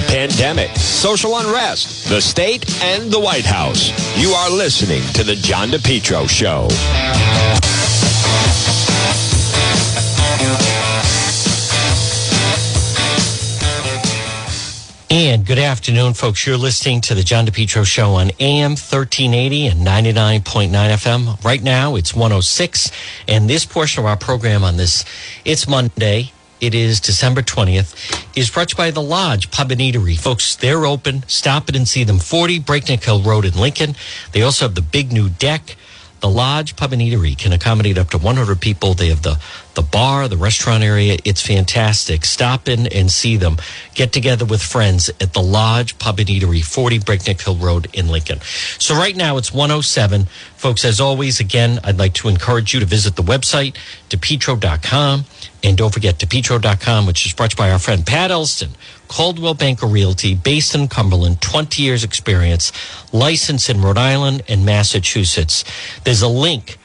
the pandemic, social unrest, the state, and the White House. You are listening to The John DePetro Show. And good afternoon, folks. You're listening to the John DePetro Show on AM 1380 and 99.9 FM. Right now, it's 106. And this portion of our program on this, it's Monday. It is December 20th, is brought to you by The Lodge Pub and Eatery. Folks, they're open. Stop it and see them. 40 Breakneck Hill Road in Lincoln. They also have the big new deck. The Lodge Pub and Eatery can accommodate up to 100 people. They have the, the bar, the restaurant area. It's fantastic. Stop in and see them. Get together with friends at the Lodge Pub and Eatery, 40 Breakneck Hill Road in Lincoln. So right now it's 107. Folks, as always, again, I'd like to encourage you to visit the website, depetro.com. And don't forget, depetro.com, which is brought by our friend Pat Elston, Coldwell Banker Realty, based in Cumberland, 20 years experience, licensed in Rhode Island and Massachusetts. There's a link.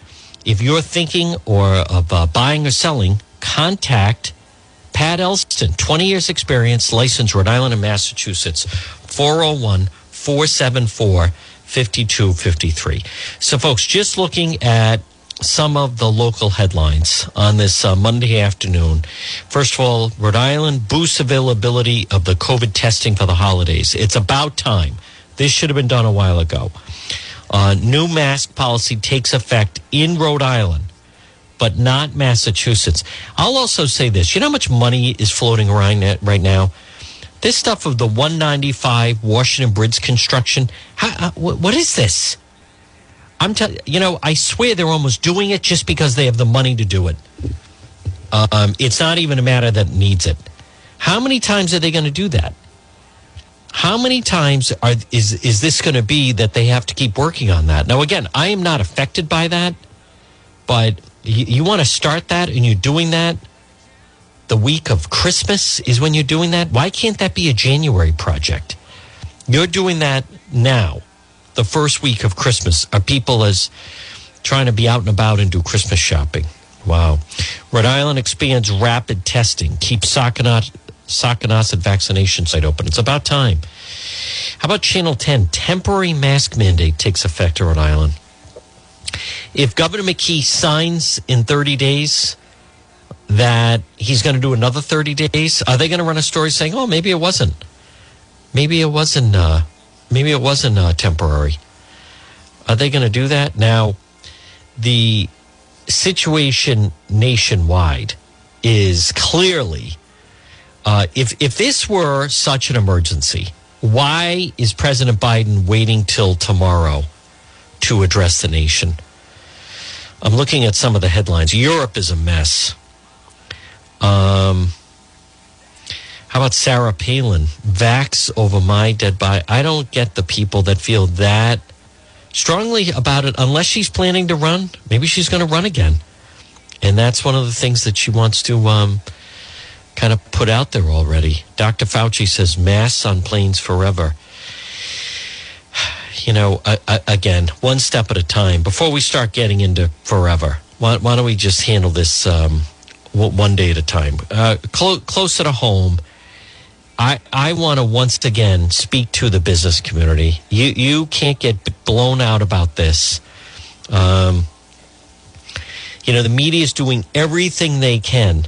If you're thinking or of uh, buying or selling, contact Pat Elston, 20 years experience, licensed Rhode Island and Massachusetts, 401 474 5253. So, folks, just looking at some of the local headlines on this uh, Monday afternoon. First of all, Rhode Island boosts availability of the COVID testing for the holidays. It's about time. This should have been done a while ago. Uh, new mask policy takes effect in Rhode Island, but not Massachusetts. I'll also say this you know how much money is floating around right now? This stuff of the 195 Washington Bridge construction, how, uh, what is this? I'm telling you know, I swear they're almost doing it just because they have the money to do it. Um, it's not even a matter that needs it. How many times are they going to do that? How many times are is is this going to be that they have to keep working on that? Now, again, I am not affected by that, but you, you want to start that and you're doing that the week of Christmas is when you're doing that. Why can't that be a January project? You're doing that now the first week of Christmas are people as trying to be out and about and do Christmas shopping. Wow. Rhode Island expands rapid testing, Keep keeps Sockanosset vaccination site open. It's about time. How about Channel 10? Temporary mask mandate takes effect in Rhode Island. If Governor McKee signs in 30 days that he's going to do another 30 days, are they going to run a story saying, oh, maybe it wasn't? Maybe it wasn't. Uh, maybe it wasn't uh, temporary. Are they going to do that? Now, the situation nationwide is clearly uh, if, if this were such an emergency, why is President Biden waiting till tomorrow to address the nation? I'm looking at some of the headlines. Europe is a mess. Um, how about Sarah Palin? Vax over my dead body. I don't get the people that feel that strongly about it unless she's planning to run. Maybe she's going to run again. And that's one of the things that she wants to um, kind of put out there already. Dr. Fauci says masks on planes forever. You know, again, one step at a time. Before we start getting into forever, why, why don't we just handle this um, one day at a time? Uh, clo- closer to home I, I want to once again speak to the business community. You you can't get blown out about this. Um, you know the media is doing everything they can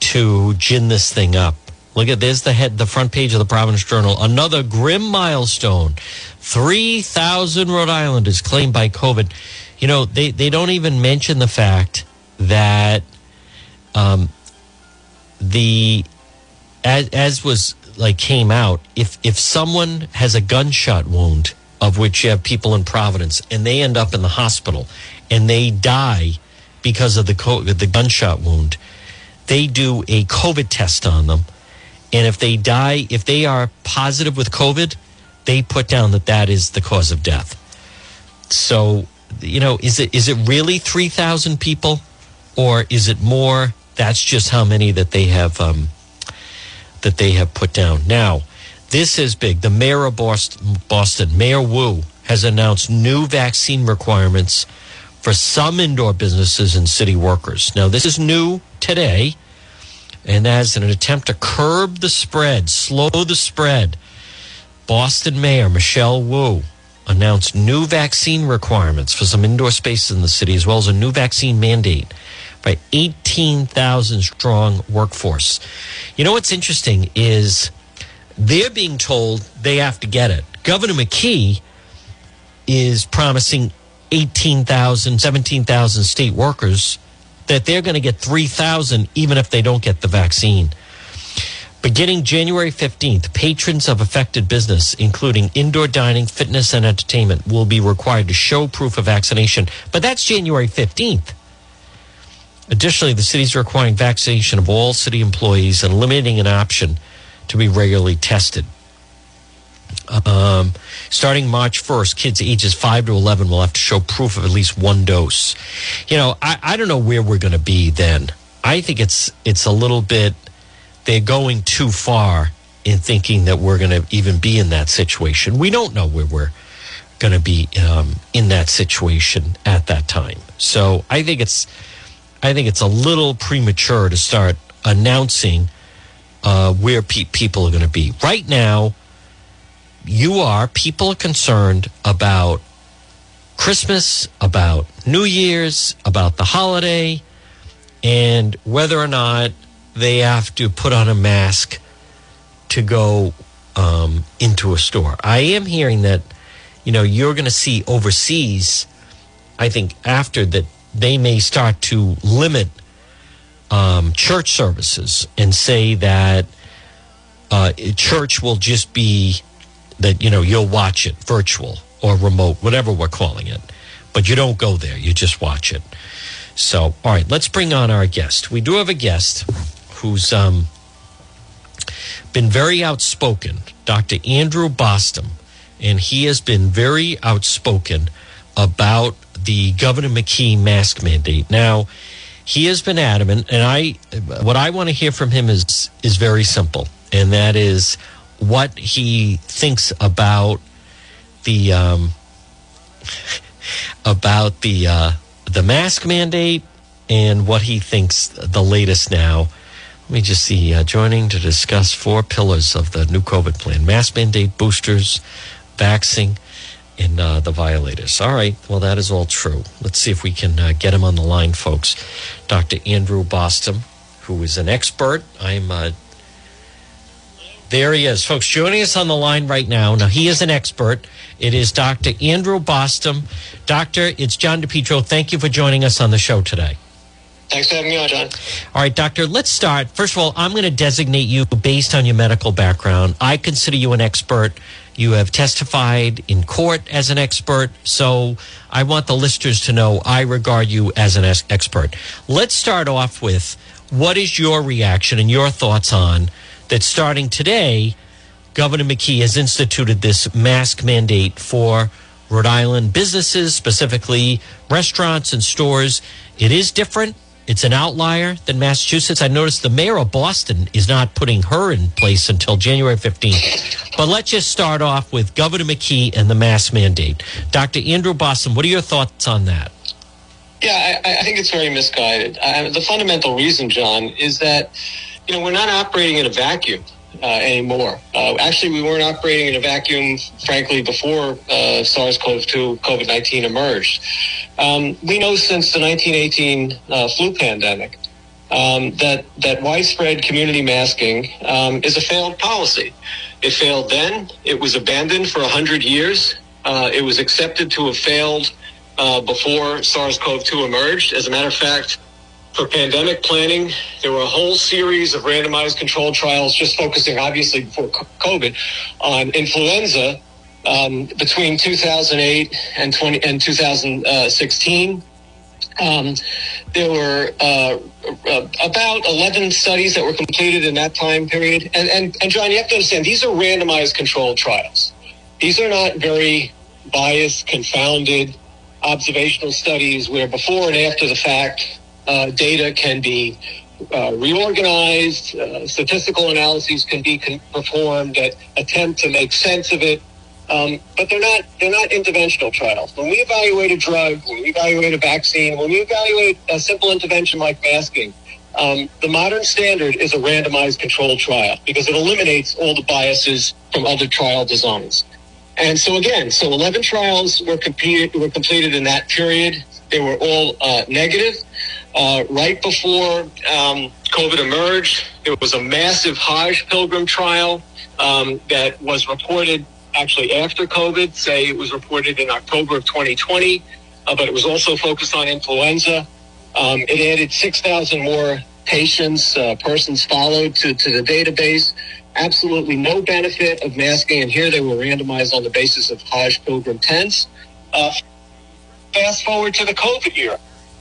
to gin this thing up. Look at this the head the front page of the Providence Journal. Another grim milestone. Three thousand Rhode Islanders claimed by COVID. You know they they don't even mention the fact that um, the as as was like came out, if if someone has a gunshot wound, of which you have people in Providence, and they end up in the hospital and they die because of the COVID, the gunshot wound, they do a COVID test on them, and if they die, if they are positive with COVID, they put down that that is the cause of death. So, you know, is it is it really three thousand people, or is it more? That's just how many that they have. Um, that they have put down. Now, this is big. The mayor of Boston, Mayor Wu, has announced new vaccine requirements for some indoor businesses and city workers. Now, this is new today. And as an attempt to curb the spread, slow the spread, Boston Mayor Michelle Wu announced new vaccine requirements for some indoor spaces in the city, as well as a new vaccine mandate by 18,000 strong workforce. You know what's interesting is they're being told they have to get it. Governor McKee is promising 18,000, 17,000 state workers that they're going to get 3,000 even if they don't get the vaccine. Beginning January 15th, patrons of affected business, including indoor dining, fitness, and entertainment, will be required to show proof of vaccination. But that's January 15th. Additionally, the city is requiring vaccination of all city employees and limiting an option to be regularly tested. Um, starting March 1st, kids ages 5 to 11 will have to show proof of at least one dose. You know, I, I don't know where we're going to be then. I think it's it's a little bit they're going too far in thinking that we're going to even be in that situation. We don't know where we're going to be um, in that situation at that time. So I think it's I think it's a little premature to start announcing uh, where pe- people are going to be. Right now, you are people are concerned about Christmas, about New Year's, about the holiday, and whether or not they have to put on a mask to go um, into a store. I am hearing that, you know, you're going to see overseas, I think, after that, they may start to limit um, church services and say that uh, church will just be that, you know, you'll watch it virtual or remote, whatever we're calling it. But you don't go there, you just watch it. So, all right, let's bring on our guest. We do have a guest who's um, been very outspoken, Dr. Andrew Bostom, and he has been very outspoken about the Governor McKee mask mandate. Now, he has been adamant, and I, what I want to hear from him is is very simple, and that is what he thinks about the um, about the uh, the mask mandate and what he thinks the latest now let me just see. Uh, joining to discuss four pillars of the new COVID plan mask mandate, boosters, vaccine, and uh, the violators. All right. Well, that is all true. Let's see if we can uh, get him on the line, folks. Dr. Andrew Bostom, who is an expert. I'm. Uh, there he is, folks, joining us on the line right now. Now, he is an expert. It is Dr. Andrew Bostom. Doctor, it's John DePetro. Thank you for joining us on the show today. Thanks for having me on, John. All right, Doctor, let's start. First of all, I'm going to designate you based on your medical background. I consider you an expert. You have testified in court as an expert. So I want the listeners to know I regard you as an expert. Let's start off with what is your reaction and your thoughts on that starting today, Governor McKee has instituted this mask mandate for Rhode Island businesses, specifically restaurants and stores. It is different it's an outlier than Massachusetts. I noticed the mayor of Boston is not putting her in place until January 15th. But let's just start off with Governor McKee and the mask mandate. Dr. Andrew Bostom, what are your thoughts on that? Yeah, I, I think it's very misguided. Uh, the fundamental reason, John, is that you know we're not operating in a vacuum uh, anymore. Uh, actually, we weren't operating in a vacuum, frankly, before uh, SARS-CoV-2, COVID-19 emerged. Um, we know since the 1918 uh, flu pandemic um, that that widespread community masking um, is a failed policy. It failed then. It was abandoned for hundred years. Uh, it was accepted to have failed uh, before SARS-CoV-2 emerged. As a matter of fact for pandemic planning. There were a whole series of randomized controlled trials, just focusing obviously before COVID on influenza um, between 2008 and 20 and 2016. Um, there were uh, uh, about 11 studies that were completed in that time period. And, and, and John, you have to understand, these are randomized controlled trials. These are not very biased, confounded observational studies where before and after the fact uh, data can be uh, reorganized, uh, statistical analyses can be con- performed that attempt to make sense of it. Um, but they're not they're not interventional trials. When we evaluate a drug, when we evaluate a vaccine, when we evaluate a simple intervention like masking, Um, the modern standard is a randomized controlled trial because it eliminates all the biases from other trial designs. And so again, so 11 trials were, competed, were completed in that period. They were all uh, negative. Uh, right before um, COVID emerged, there was a massive Hajj pilgrim trial um, that was reported actually after COVID. Say it was reported in October of 2020, uh, but it was also focused on influenza. Um, it added 6,000 more patients, uh, persons followed to, to the database. Absolutely no benefit of masking, and here they were randomized on the basis of Hajj pilgrim tents. Uh, fast forward to the COVID year.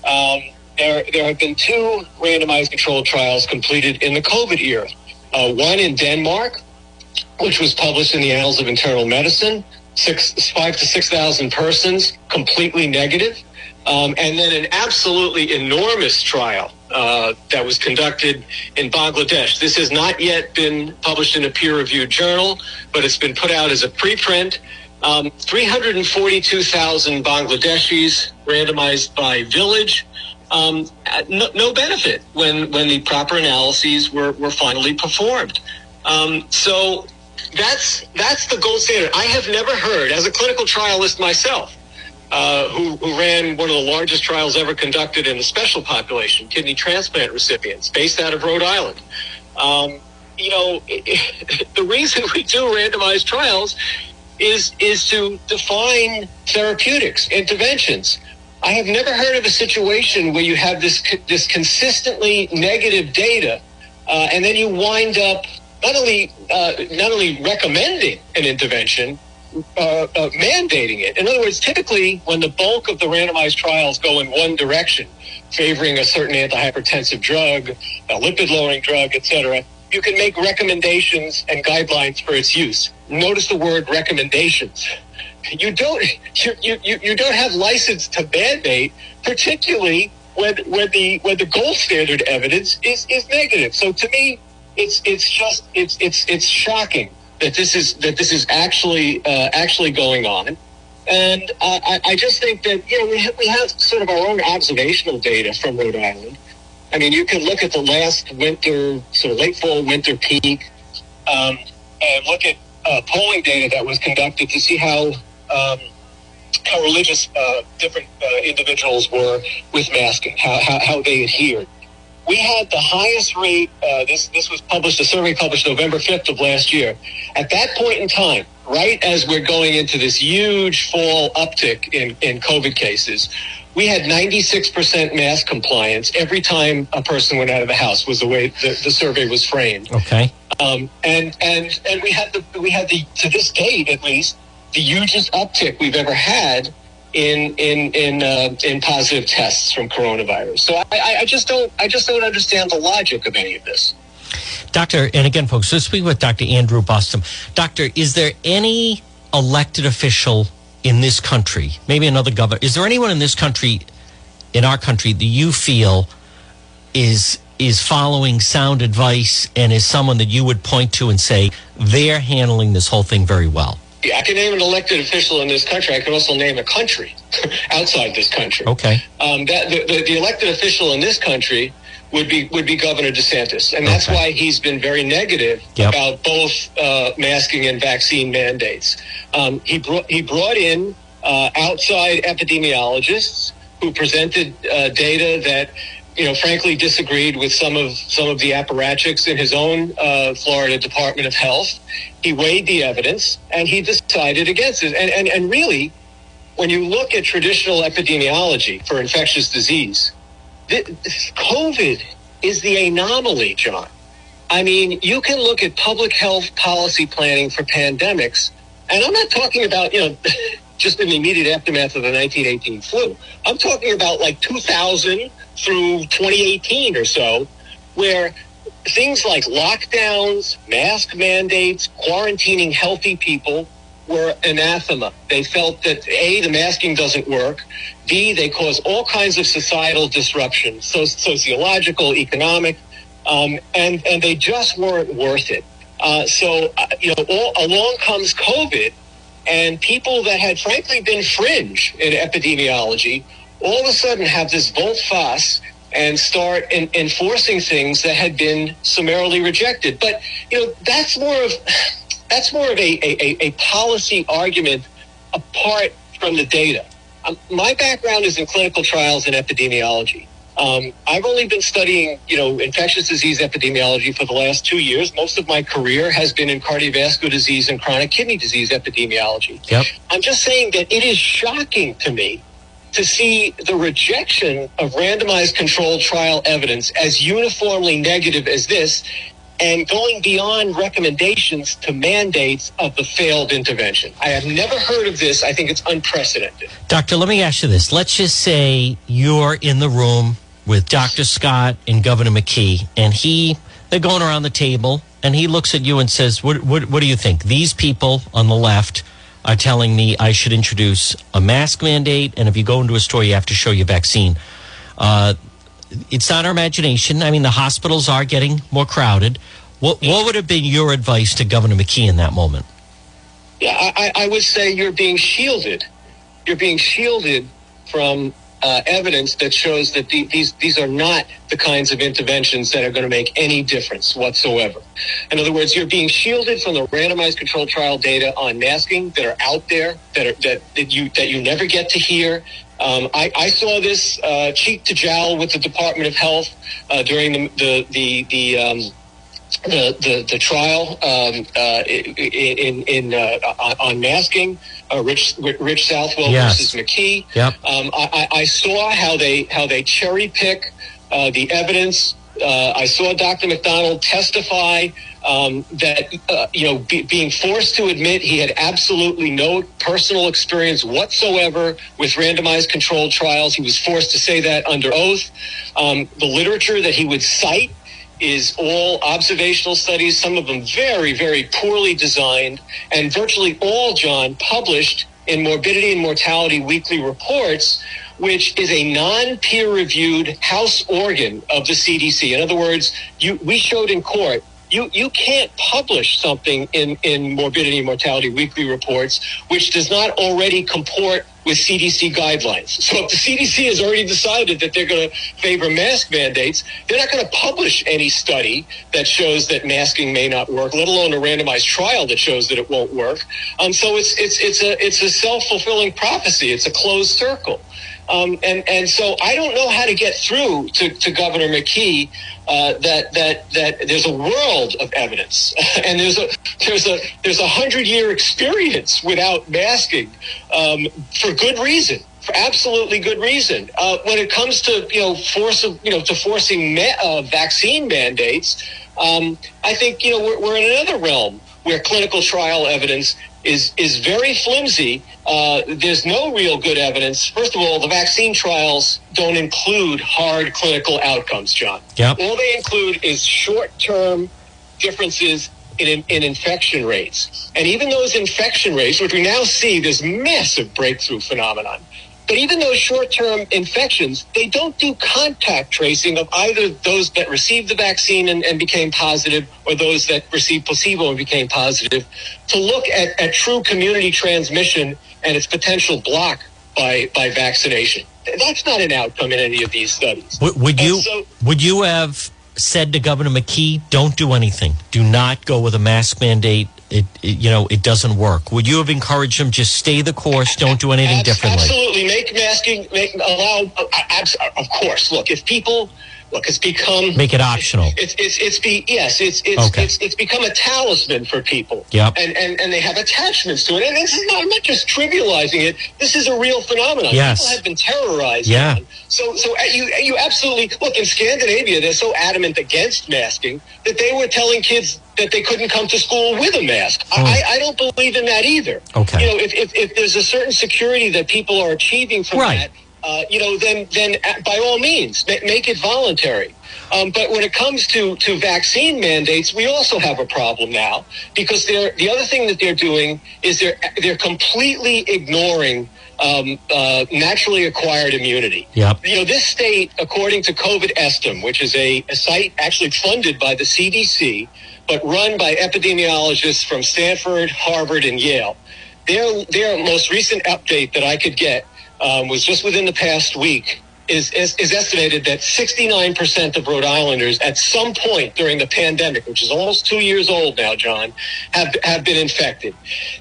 Um, there, there have been two randomized controlled trials completed in the COVID year. Uh, one in Denmark, which was published in the Annals of Internal Medicine, six, five to 6,000 persons, completely negative. Um, and then an absolutely enormous trial uh, that was conducted in Bangladesh. This has not yet been published in a peer-reviewed journal, but it's been put out as a preprint. Um, 342,000 Bangladeshis randomized by village. Um, no, no, benefit when, when the proper analyses were, were finally performed. Um, so that's that's the gold standard. I have never heard, as a clinical trialist myself, uh, who, who, ran one of the largest trials ever conducted in a special population, kidney transplant recipients, based out of Rhode Island. Um, you know, the reason we do randomized trials is is to define therapeutics, interventions. I have never heard of a situation where you have this this consistently negative data, uh, and then you wind up not only uh, not only recommending an intervention, uh, uh, mandating it. In other words, typically when the bulk of the randomized trials go in one direction, favoring a certain antihypertensive drug, a lipid-lowering drug, etc., you can make recommendations and guidelines for its use. Notice the word recommendations. You don't you, you, you don't have license to mandate, particularly when when the when the gold standard evidence is, is negative. So to me, it's it's just it's it's it's shocking that this is that this is actually uh, actually going on. And I, I, just think that you know we have, we have sort of our own observational data from Rhode Island. I mean, you can look at the last winter, sort of late fall winter peak, um, and look at uh, polling data that was conducted to see how um, how religious uh, different uh, individuals were with masking, how, how, how they adhered we had the highest rate. Uh, this this was published. A survey published November fifth of last year. At that point in time, right as we're going into this huge fall uptick in in COVID cases, we had 96% mask compliance every time a person went out of the house. Was the way the, the survey was framed. Okay. Um, and and and we had the we had the to this date at least the hugest uptick we've ever had in in in uh, in positive tests from coronavirus. So I, I just don't I just don't understand the logic of any of this. Doctor, and again, folks, so speak with Dr. Andrew Bostom. Doctor, is there any elected official in this country, maybe another governor, is there anyone in this country, in our country, that you feel is is following sound advice and is someone that you would point to and say they're handling this whole thing very well? Yeah, I can name an elected official in this country. I can also name a country outside this country. Okay. Um, that the, the, the, elected official in this country would be would be Governor DeSantis, and that's okay. why he's been very negative yep. about both uh, masking and vaccine mandates. Um, he brought he brought in uh, outside epidemiologists who presented uh, data that you know, frankly disagreed with some of some of the apparatchiks in his own uh, Florida Department of Health. He weighed the evidence and he decided against it. And, and and really, when you look at traditional epidemiology for infectious disease, COVID is the anomaly, John. I mean, you can look at public health policy planning for pandemics, and I'm not talking about you know. just in the immediate aftermath of the 1918 flu. I'm talking about like 2000 through 2018 or so, where things like lockdowns, mask mandates, quarantining healthy people were anathema. They felt that A, the masking doesn't work. B, they cause all kinds of societal disruption, so sociological, economic, um, and, and they just weren't worth it. Uh, so, uh, you know, all, along comes COVID, and people that had frankly been fringe in epidemiology all of a sudden have this volte face and start in, enforcing things that had been summarily rejected. But you know, that's more of that's more of a, a, a policy argument apart from the data. Um, my background is in clinical trials and epidemiology. Um, I've only been studying, you know, infectious disease epidemiology for the last two years. Most of my career has been in cardiovascular disease and chronic kidney disease epidemiology. Yep. I'm just saying that it is shocking to me to see the rejection of randomized controlled trial evidence as uniformly negative as this and going beyond recommendations to mandates of the failed intervention. I have never heard of this. I think it's unprecedented. Doctor, let me ask you this. Let's just say you're in the room with Dr. Scott and Governor McKee, and he, they're going around the table, and he looks at you and says, What, what, what do you think? These people on the left are telling me I should introduce a mask mandate, and if you go into a store, you have to show your vaccine. Uh, it's not our imagination. I mean, the hospitals are getting more crowded. What, what would have been your advice to Governor McKee in that moment? Yeah, I, I would say you're being shielded. You're being shielded from uh, evidence that shows that the, these these are not the kinds of interventions that are going to make any difference whatsoever. In other words, you're being shielded from the randomized controlled trial data on masking that are out there that are that, that you that you never get to hear. Um, I, I, saw this uh, cheek to jowl with the Department of Health uh, during the the the, the um, the, the, the trial um, uh, in in uh, on masking, uh, Rich Rich Southwell yes. versus McKee. Yep. Um, I, I, saw how they how they cherry pick uh, the evidence. Uh, I saw Dr. McDonald testify um, that uh, you know be, being forced to admit he had absolutely no personal experience whatsoever with randomized controlled trials. He was forced to say that under oath. Um, the literature that he would cite is all observational studies, some of them very, very poorly designed, and virtually all, John, published in Morbidity and Mortality Weekly Reports, which is a non-peer reviewed house organ of the CDC. In other words, you, we showed in court you you can't publish something in in morbidity and mortality weekly reports which does not already comport with CDC guidelines. So if the CDC has already decided that they're going to favor mask mandates, they're not going to publish any study that shows that masking may not work, let alone a randomized trial that shows that it won't work. Um, so it's it's it's a it's a self fulfilling prophecy. It's a closed circle. Um, and and so I don't know how to get through to, to Governor McKee uh, that that that there's a world of evidence, and there's a there's a there's a hundred year experience without masking um, for good reason for absolutely good reason. Uh, when it comes to you know force of, you know to forcing ma- uh, vaccine mandates, um, I think you know we're, we're, in another realm where clinical trial evidence is is very flimsy. Uh, there's no real good evidence. First of all, the vaccine trials don't include hard clinical outcomes, John. Yep. All they include is short term differences in, in infection rates. And even those infection rates, which we now see this massive breakthrough phenomenon, but even those short-term infections, they don't do contact tracing of either those that received the vaccine and, and, became positive or those that received placebo and became positive to look at, at true community transmission and its potential block by, by vaccination. That's not an outcome in any of these studies. Would, would you so, would you have said to Governor McKee, "Don't do anything. Do not go with a mask mandate it, it, you know it doesn't work. Would you have encouraged them just stay the course don't do anything differently? absolutely. Make masking make allow uh, of course. Look if people look it's become make it optional it's it's it's be yes it's it's, okay. it's it's become a talisman for people yep. and and and they have attachments to it and this is not I'm not just trivializing it this is a real phenomenon yes. people have been terrorized yeah on. so so uh, you you absolutely look in Scandinavia they're so adamant against masking that they were telling kids that they couldn't come to school with a mask. Oh. I, I don't believe in that either. Okay. You know, if, if, if there's a certain security that people are achieving from right. that, uh, you know, then then uh, by all means make it voluntary. Um, but when it comes to, to vaccine mandates, we also have a problem now because they're, the other thing that they're doing is they're they're completely ignoring um, uh, naturally acquired immunity. Yep. You know, this state, according to COVID Estim, which is a, a site actually funded by the CDC, but run by epidemiologists from Stanford, Harvard, and Yale. Their, their most recent update that I could get um, was just within the past week is, is, is estimated that 69% of Rhode Islanders at some point during the pandemic, which is almost two years old now, John, have, have been infected.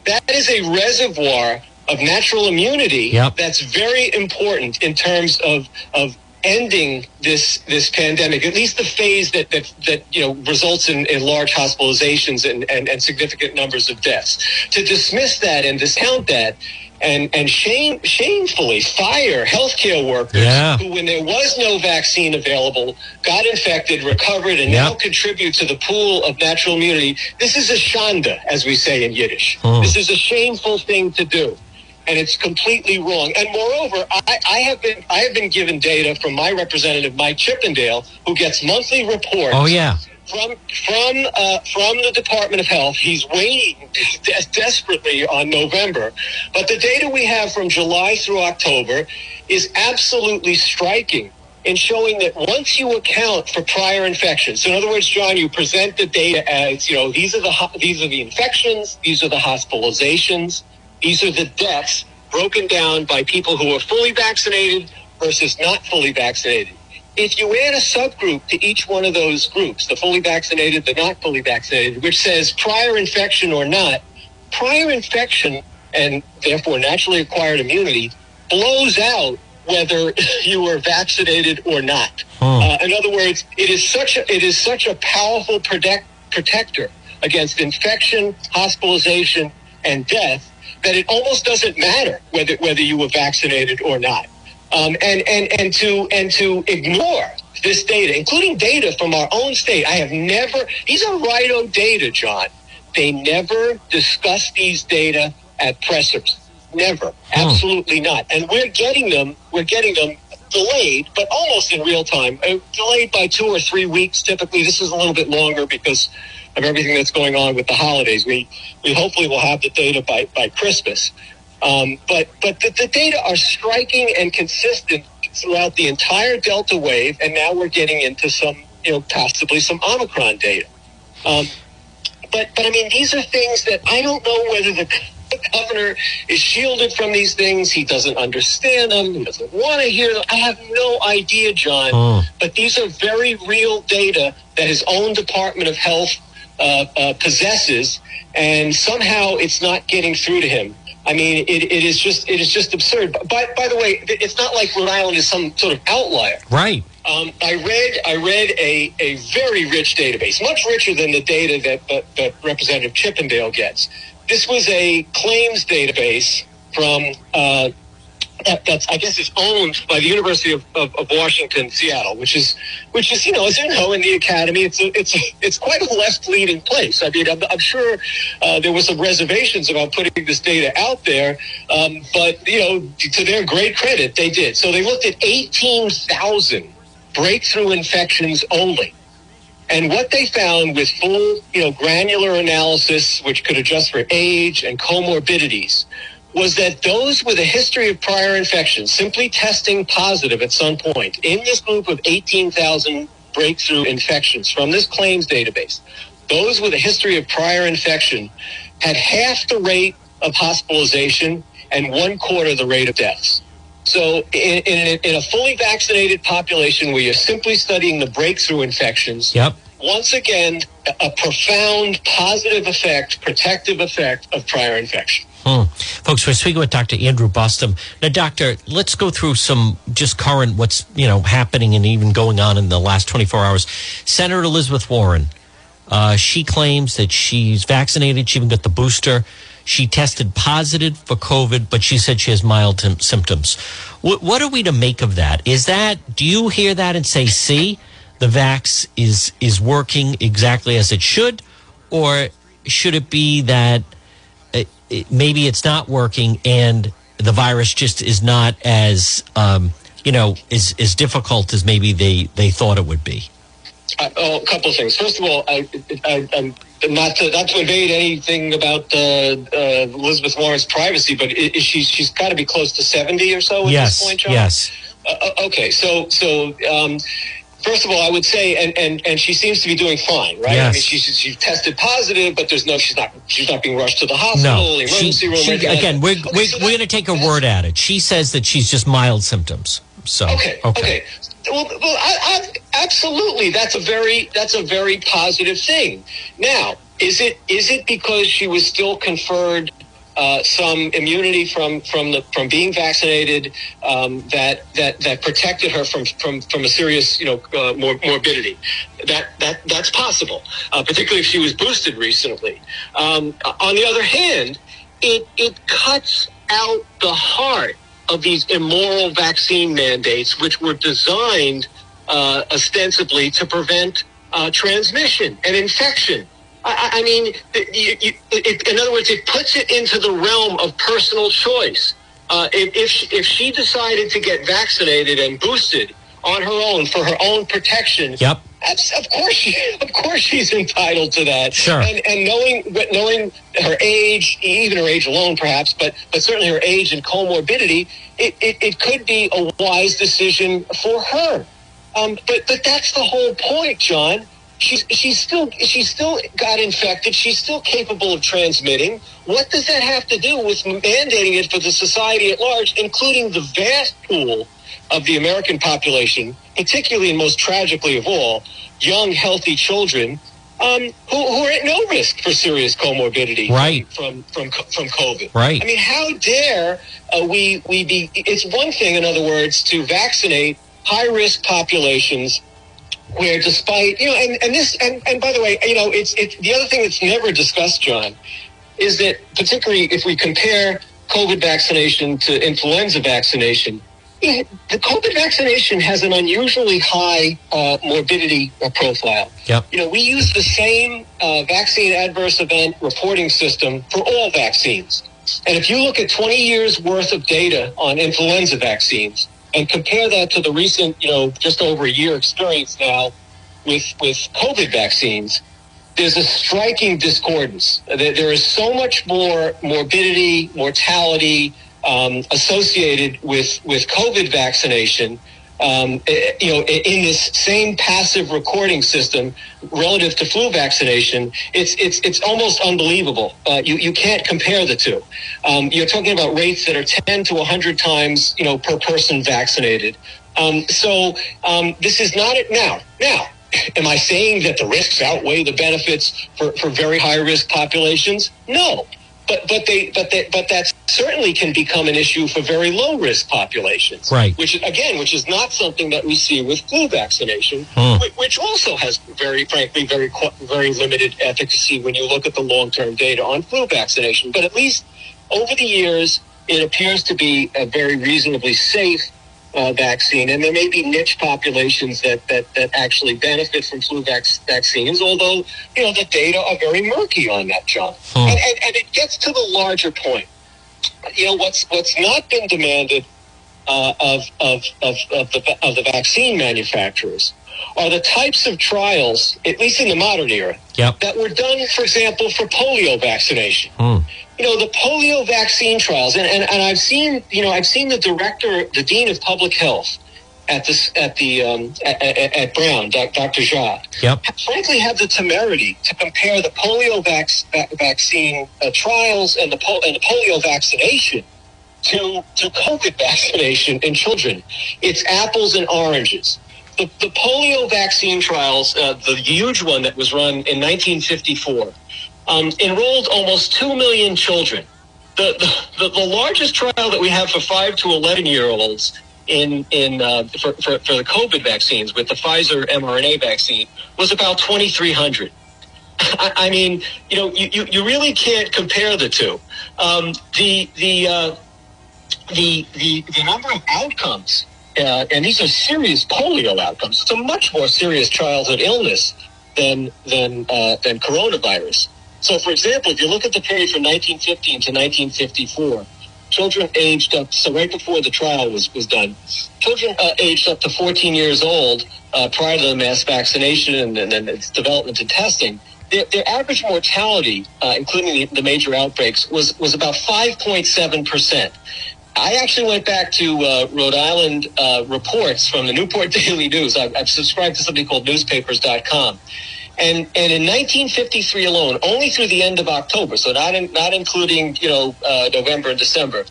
That is a reservoir of natural immunity Yep. that's very important in terms of, of ending this this pandemic, at least the phase that that, that you know results in, in large hospitalizations and, and, and significant numbers of deaths. To dismiss that and discount that and and shame shamefully fire healthcare workers Yeah. who, when there was no vaccine available, got infected, recovered, and now contribute to the pool of natural immunity. This is a shanda, as we say in Yiddish. Hmm. This is a shameful thing to do and it's completely wrong. And moreover, I, I have been I have been given data from my representative Mike Chippendale, who gets monthly reports. Oh, yeah. From from uh, from the Department of Health, he's waiting des- desperately on November, but the data we have from July through October is absolutely striking in showing that once you account for prior infections, so in other words, John, you present the data as you know these are the ho- these are the infections, these are the hospitalizations, these are the deaths broken down by people who are fully vaccinated versus not fully vaccinated. If you add a subgroup to each one of those groups, the fully vaccinated, the not fully vaccinated, which says prior infection or not, prior infection and therefore naturally acquired immunity blows out whether you were vaccinated or not. Uh, in other words, it is such a, it is such a powerful protect, protector against infection, hospitalization, and death that it almost doesn't matter whether whether you were vaccinated or not. Um, and and and to and to ignore this data, including data from our own state, I have never. These are RIDOH data, John. They never discuss these data at pressers. Never, absolutely not. And we're getting them. We're getting them delayed, but almost in real time. Uh, delayed by two or three weeks. Typically, this is a little bit longer because of everything that's going on with the holidays. We we hopefully will have the data by by Christmas. Um, but but the, the data are striking and consistent throughout the entire Delta wave, and now we're getting into some you know possibly some Omicron data. Um, but but I mean these are things that I don't know whether the governor is shielded from these things. He doesn't understand them. He doesn't want to hear them. I have no idea, John. Hmm. But these are very real data that his own Department of Health uh, uh, possesses, and somehow it's not getting through to him. I mean, it, it is just it is just absurd. By, by the way, it's not like Rhode Island is some sort of outlier. Right. Um, I read I read a, a very rich database, much richer than the data that, that, that Representative Chippendale gets. This was a claims database from uh, that, that's I guess is owned by the University of, of, of Washington, Seattle, which is which is you know as you know in the academy, it's a, it's a, it's quite a left leaning place. I mean, I'm, I'm sure uh, there were some reservations about putting this data out there, um, but you know to their great credit, they did. So they looked at eighteen thousand breakthrough infections only. And what they found with full, you know, granular analysis, which could adjust for age and comorbidities, was that those with a history of prior infection simply testing positive at some point in this group of 18,000 breakthrough infections from this claims database, those with a history of prior infection had half the rate of hospitalization and one quarter the rate of deaths. So, in, in, a, in a fully vaccinated population where you're simply studying the breakthrough infections, Yep. once again, a profound positive effect, protective effect of prior infection. Hmm. Folks, we're speaking with Dr. Andrew Bostom. Now, doctor, let's go through some just current what's you know happening and even going on in the last 24 hours. Senator Elizabeth Warren, uh, she claims that she's vaccinated. She even got the booster. She tested positive for COVID, but she said she has mild tym- symptoms. What are we to make of that? Is that do you hear that and say, "See, the vax is is working exactly as it should," or should it be that? Maybe it's not working and the virus just is not as um, you know is as difficult as maybe they they thought it would be Uh, oh, a couple of things. First of all, I, I, I'm not to not to invade anything about uh, uh, Elizabeth Warren's privacy, but is she she's got to be close to seventy or so at yes this point, John. yes Uh, uh, okay, so so um, first of all, I would say, and, and and she seems to be doing fine, right? I mean, she's she tested positive, but there's no, she's not she's not being rushed to the hospital, no the she, emergency room. she, again we're, Okay, we're, so we're going to take her word at it she says that she's just mild symptoms So okay, okay. okay. Well, well I, I, absolutely, that's a very that's a very positive thing. Now, is it is it because she was still conferred uh, some immunity from from the from being vaccinated um, that that that protected her from from from a serious you know uh, mor- morbidity. That that that's possible, uh, particularly if she was boosted recently. Um, on the other hand, it it cuts out the heart of these immoral vaccine mandates, which were designed uh, ostensibly to prevent uh, transmission and infection. I, I mean, you, you, it, in other words, it puts it into the realm of personal choice. Uh, if, if, if she decided to get vaccinated and boosted on her own for her own protection, yep. of course, she, of course, she's entitled to that. Sure. And, and knowing, knowing her age, even her age alone, perhaps, but but certainly her age and comorbidity, it, it, it could be a wise decision for her. Um, but but that's the whole point, John she's she's still she's still got infected. She's still capable of transmitting. What does that have to do with mandating it for the society at large, including the vast pool of the American population, particularly and most tragically of all, young healthy children um, who, who, are at no risk for serious comorbidity right. from, from from COVID. Right. I mean, how dare uh, we we be? It's one thing, in other words, to vaccinate high risk populations where despite you know and, and this and, and by the way you know it's it's the other thing that's never discussed john is that particularly if we compare covid vaccination to influenza vaccination the covid vaccination has an unusually high uh, morbidity profile yep. you know we use the same uh, vaccine adverse event reporting system for all vaccines and if you look at 20 years worth of data on influenza vaccines and compare that to the recent, you know, just over a year experience now with with COVID vaccines, there's a striking discordance. There is so much more morbidity, mortality um, associated with with COVID vaccination um, eh, you know, in this same passive recording system relative to flu vaccination, it's it's it's almost unbelievable. Uh, you you can't compare the two. Um, you're talking about rates that are ten to hundred times, you know, per person vaccinated. Um, so um, this is not it now. Now, am I saying that the risks outweigh the benefits for, for very high risk populations? No but but they but they, but that certainly can become an issue for very low risk populations. Right. Which again, which is not something that we see with flu vaccination, hmm. which also has very frankly very very limited efficacy when you look at the long term data on flu vaccination. But at least over the years, it appears to be a very reasonably safe uh, vaccine, and there may be niche populations that that, that actually benefit from flu vac- vaccines. Although you know the data are very murky on that, John. Hmm. And, and, and it gets to the larger point. You know what's what's not been demanded uh, of, of of of the of the vaccine manufacturers are the types of trials, at least in the modern era, yep. that were done, for example, for polio vaccination. Hmm you know, the polio vaccine trials, and, and, and I've seen, you know, I've seen the director, the dean of public health at this at the um, at, at, at, Brown, Dr. Jha, yep. frankly, have the temerity to compare the polio vac- vaccine uh, trials and the pol- and the polio vaccination to to COVID vaccination in children. It's apples and oranges. The, the polio vaccine trials, uh, the huge one that was run in 1954 um, enrolled almost 2 million children. The, the, the, largest trial that we have for 5 to 11 year olds in, in, uh, for, for, for the COVID vaccines with the Pfizer mRNA vaccine was about 2,300. I, mean, you know, you, you, really can't compare the two. Um, the, the, uh, the, the, the number of outcomes, uh, and these are serious polio outcomes. It's a much more serious childhood illness than, than, uh, than coronavirus. So, for example, if you look at the period from 1915 to 1954, children aged up, so right before the trial was, was done, children uh, aged up to 14 years old uh, prior to the mass vaccination and, and then its development and testing, their, their average mortality, uh, including the, the, major outbreaks, was, was about 5.7%. I actually went back to uh, Rhode Island uh, reports from the Newport Daily News. I've, I've subscribed to something called newspapers.com. And and in 1953 alone, only through the end of October, so not in, not including you know uh, November and December,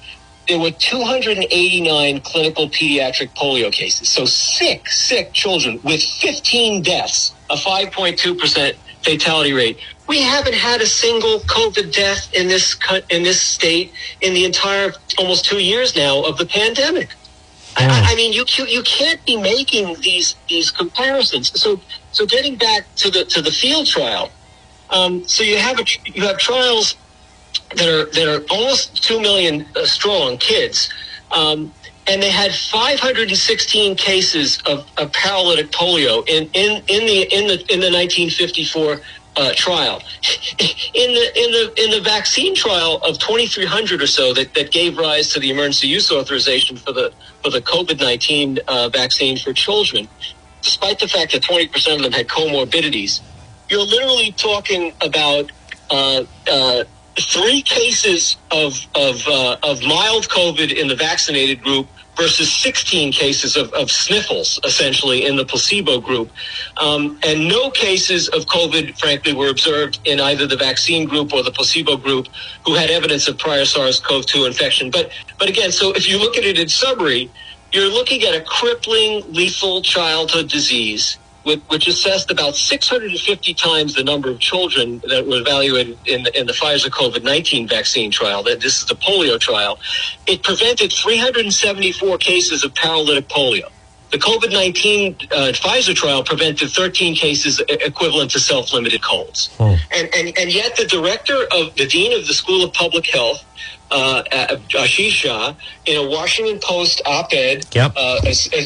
there were 289 clinical pediatric polio cases. So sick, sick children with 15 deaths, a 5.2% fatality rate. We haven't had a single COVID death in this in this state in the entire almost two years now of the pandemic. I, I, mean, you you can't be making these these comparisons. So so getting back to the to the field trial, um, so you have a, you have trials that are that are almost two million uh, strong kids, um, and they had 516 cases of, of paralytic polio in, in, in the in the in the 1954 uh, trial. In the in the in the vaccine trial of 2,300 or so that, that gave rise to the emergency use authorization for the for the COVID 19 uh, vaccine for children, despite the fact that 20 percent of them had comorbidities, you're literally talking about. Uh, uh three cases of of uh, of mild COVID in the vaccinated group versus 16 cases of, of sniffles, essentially, in the placebo group. Um, and no cases of COVID, frankly, were observed in either the vaccine group or the placebo group who had evidence of prior SARS-CoV-2 infection. But, but again, so if you look at it in summary, you're looking at a crippling, lethal childhood disease which assessed about 650 times the number of children that were evaluated in the, in the Pfizer COVID 19 vaccine trial. That this is the polio trial. It prevented 374 cases of paralytic polio. The COVID 19 uh, Pfizer trial prevented 13 cases equivalent to self limited colds. Oh. And, and, and yet, the director of the dean of the School of Public Health uh, Ashish Jha in a Washington Post op-ed yep. uh,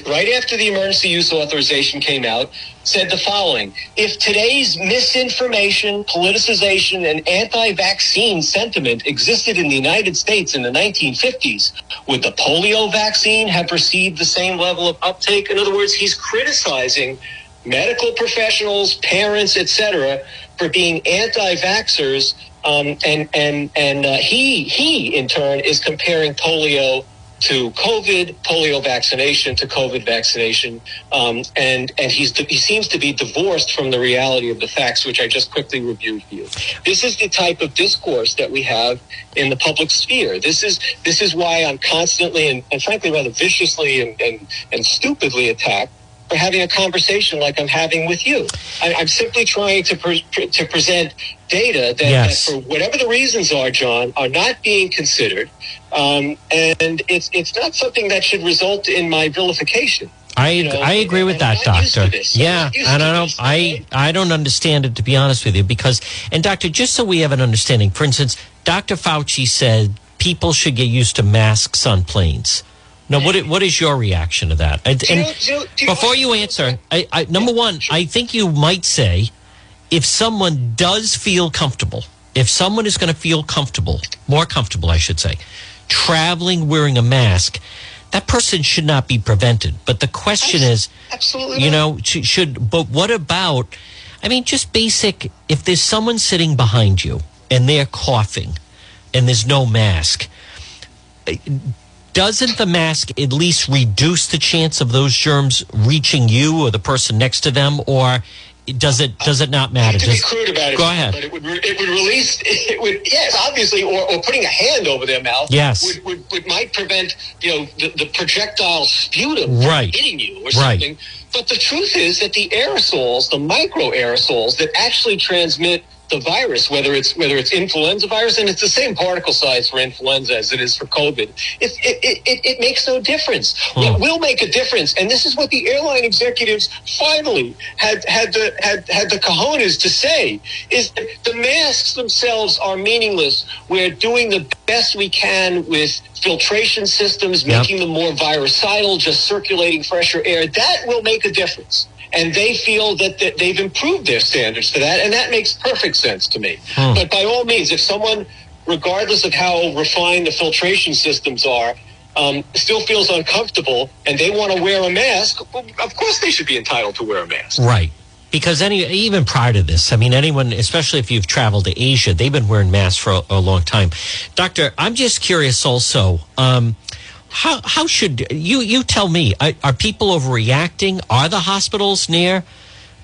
right after the emergency use authorization came out said the following if today's misinformation politicization and anti-vaccine sentiment existed in the united states in the 1950s would the polio vaccine have received the same level of uptake in other words he's criticizing medical professionals parents etc for being anti-vaxxers um, and and and uh, he he in turn is comparing polio to COVID, polio vaccination to COVID vaccination, um, and and he's he seems to be divorced from the reality of the facts, which I just quickly reviewed for you. This is the type of discourse that we have in the public sphere. This is this is why I'm constantly and, and frankly rather viciously and, and, and stupidly attacked for having a conversation like I'm having with you. I, am simply trying to pre- to present data that, yes. that, for whatever the reasons are, John, are not being considered, um, and it's it's not something that should result in my vilification. I you know, I agree with that, doctor. Yeah, and I don't know. I I don't understand it to be honest with you because and doctor, just so we have an understanding, for instance, Dr. Fauci said people should get used to masks on planes. Now, what what is your reaction to that? And, and before you answer, I, I, number one, I think you might say if someone does feel comfortable, if someone is going to feel comfortable, more comfortable, I should say, traveling wearing a mask, that person should not be prevented. But the question is, absolutely, you know, should. But what about? I mean, just basic. If there's someone sitting behind you and they're coughing, and there's no mask doesn't the mask at least reduce the chance of those germs reaching you or the person next to them, or does it does it not matter? To Just, be crude about it, go ahead. But it would it would release it would yes obviously or, or putting a hand over their mouth yes would, would, would might prevent you know the, the projectile sputum right. hitting you or something. Right. But the truth is that the aerosols, the micro aerosols that actually transmit the virus, whether it's whether it's influenza virus, and it's the same particle size for influenza as it is for COVID. It it, it, it makes no difference. Hmm. What will make a difference, and this is what the airline executives finally had had the had had the cojones to say, is the masks themselves are meaningless. We're doing the best we can with filtration systems, yep. making them more virucidal, just circulating fresher air. That will make a difference and they feel that, that they've improved their standards for that, and that makes perfect sense to me. Hmm. But by all means, if someone, regardless of how refined the filtration systems are, um, still feels uncomfortable and they want to wear a mask, well, of course they should be entitled to wear a mask. Right. Because any even prior to this, I mean, anyone, especially if you've traveled to Asia, they've been wearing masks for a, a long time. Doctor, I'm just curious also. Um, how how should you you tell me? Are, are people overreacting? Are the hospitals near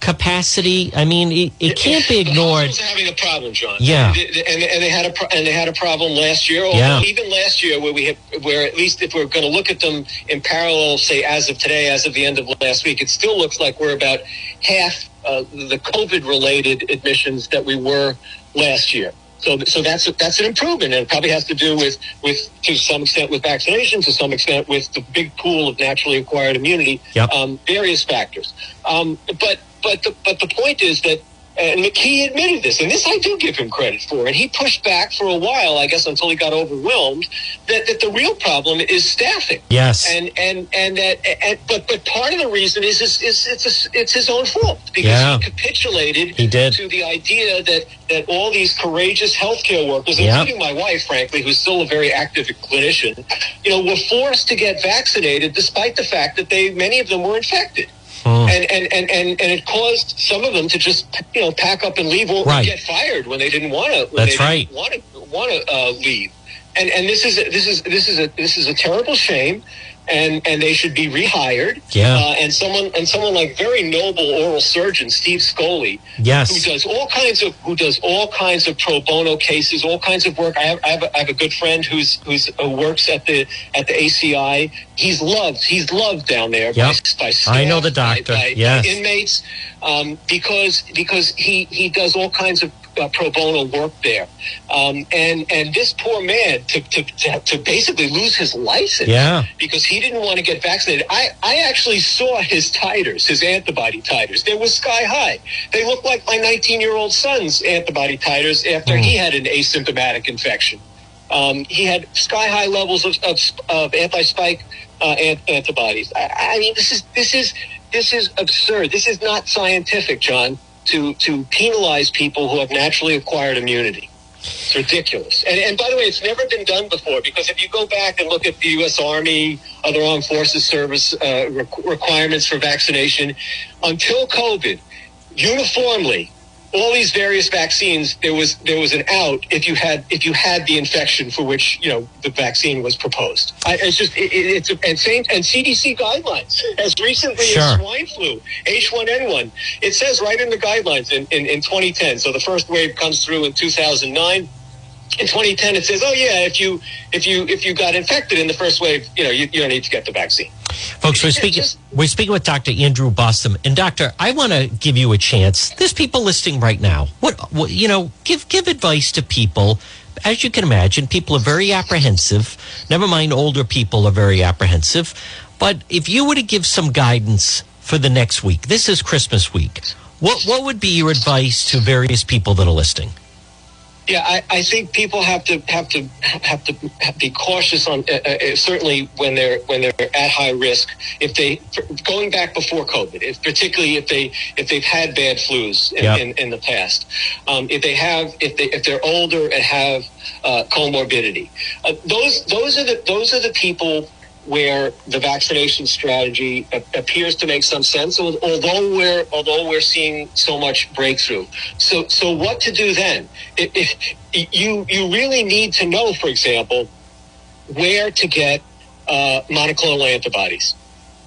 capacity? I mean, it, it can't be ignored. hospitals having a problem, John. Yeah. and, and, they had a pro- and they had a problem last year. Yeah. even last year, where we have, where at least if we're going to look at them in parallel, say as of today, as of the end of last week, it still looks like we're about half uh, the COVID-related admissions that we were last year. So, so that's that's an improvement, and it probably has to do with with to some extent with vaccination, to some extent with the big pool of naturally acquired immunity, Yep. um, various factors. Um, but but the, but the point is that Uh, and McKee admitted this, and this I do give him credit for. And he pushed back for a while, I guess, until he got overwhelmed. That, that the real problem is staffing. Yes. And and and that. And, but but part of the reason is is, is it's a, it's his own fault because Yeah. he capitulated He did. to the idea that that all these courageous healthcare workers, Yep. including my wife, frankly, who's still a very active clinician, you know, were forced to get vaccinated despite the fact that they many of them were infected Hmm. and, and, and, and, and it caused some of them to just you know pack up and leave or Right. get fired when they didn't want to. That's they right. Want to want to uh, leave, and and this is this is this is a this is a terrible shame, and and they should be rehired. Yeah. Uh, and someone and someone like very noble oral surgeon Steve Skoly, Yes. who does all kinds of who does all kinds of pro bono cases, all kinds of work. I have I have a, I have a good friend who's who's who works at the at the ACI. He's loved. He's loved down there by, Yep. by staff, I know the doctor. by- by Yes. inmates um, because because he he does all kinds of uh, pro bono work there, um, and and this poor man to, to to to basically lose his license Yeah. because he didn't want to get vaccinated. I I actually saw his titers, his antibody titers. They were sky high. They looked like my 19 year old son's antibody titers after Hmm. he had an asymptomatic infection. Um, he had sky high levels of, of, of anti spike uh, ant- antibodies. I, I mean, this is this is this is absurd. This is not scientific, John. To to penalize people who have naturally acquired immunity. It's ridiculous. And, and by the way, it's never been done before because if you go back and look at the U.S. Army, other armed forces service uh, requ- requirements for vaccination, until COVID, uniformly, all these various vaccines, there was there was an out if you had if you had the infection for which you know the vaccine was proposed. I, it's just it, it, it's and same and CDC guidelines as recently Sure. as swine flu, H1N1. It says right in the guidelines in, in, in 2010. So the first wave comes through in 2009. In 2010, it says, "Oh yeah, if you if you if you got infected in the first wave, you know you, you don't need to get the vaccine." Folks, we're speaking we're speaking with Dr. Andrew Bostom. And doctor, I want to give you a chance. There's people listening right now. What, what you know, give give advice to people. As you can imagine, people are very apprehensive. Never mind older people are very apprehensive. But if you were to give some guidance for the next week, this is Christmas week. What what would be your advice to various people that are listening? Yeah, I, I think people have to have to have to be cautious on uh, uh, certainly when they're when they're at high risk. If they going back before COVID, if, particularly if they if they've had bad flus in, Yep. in, in the past, um, if they have if they if they're older and have uh, comorbidity, uh, those those are the those are the people where the vaccination strategy appears to make some sense, although we're although we're seeing so much breakthrough. So, so what to do then? If, if you you really need to know, for example, where to get uh, monoclonal antibodies.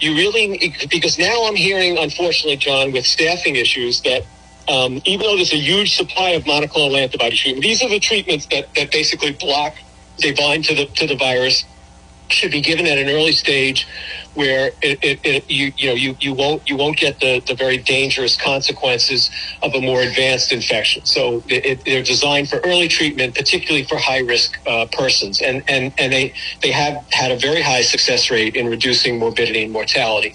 You really because now I'm hearing, unfortunately, John, with staffing issues that. Um, even though there's a huge supply of monoclonal antibody treatment, these are the treatments that, that basically block, they bind to the to the virus, should be given at an early stage where it, it, it, you you know you, you won't you won't get the, the very dangerous consequences of a more advanced infection. So they're designed for early treatment, particularly for high risk uh, persons, and, and and they they have had a very high success rate in reducing morbidity and mortality.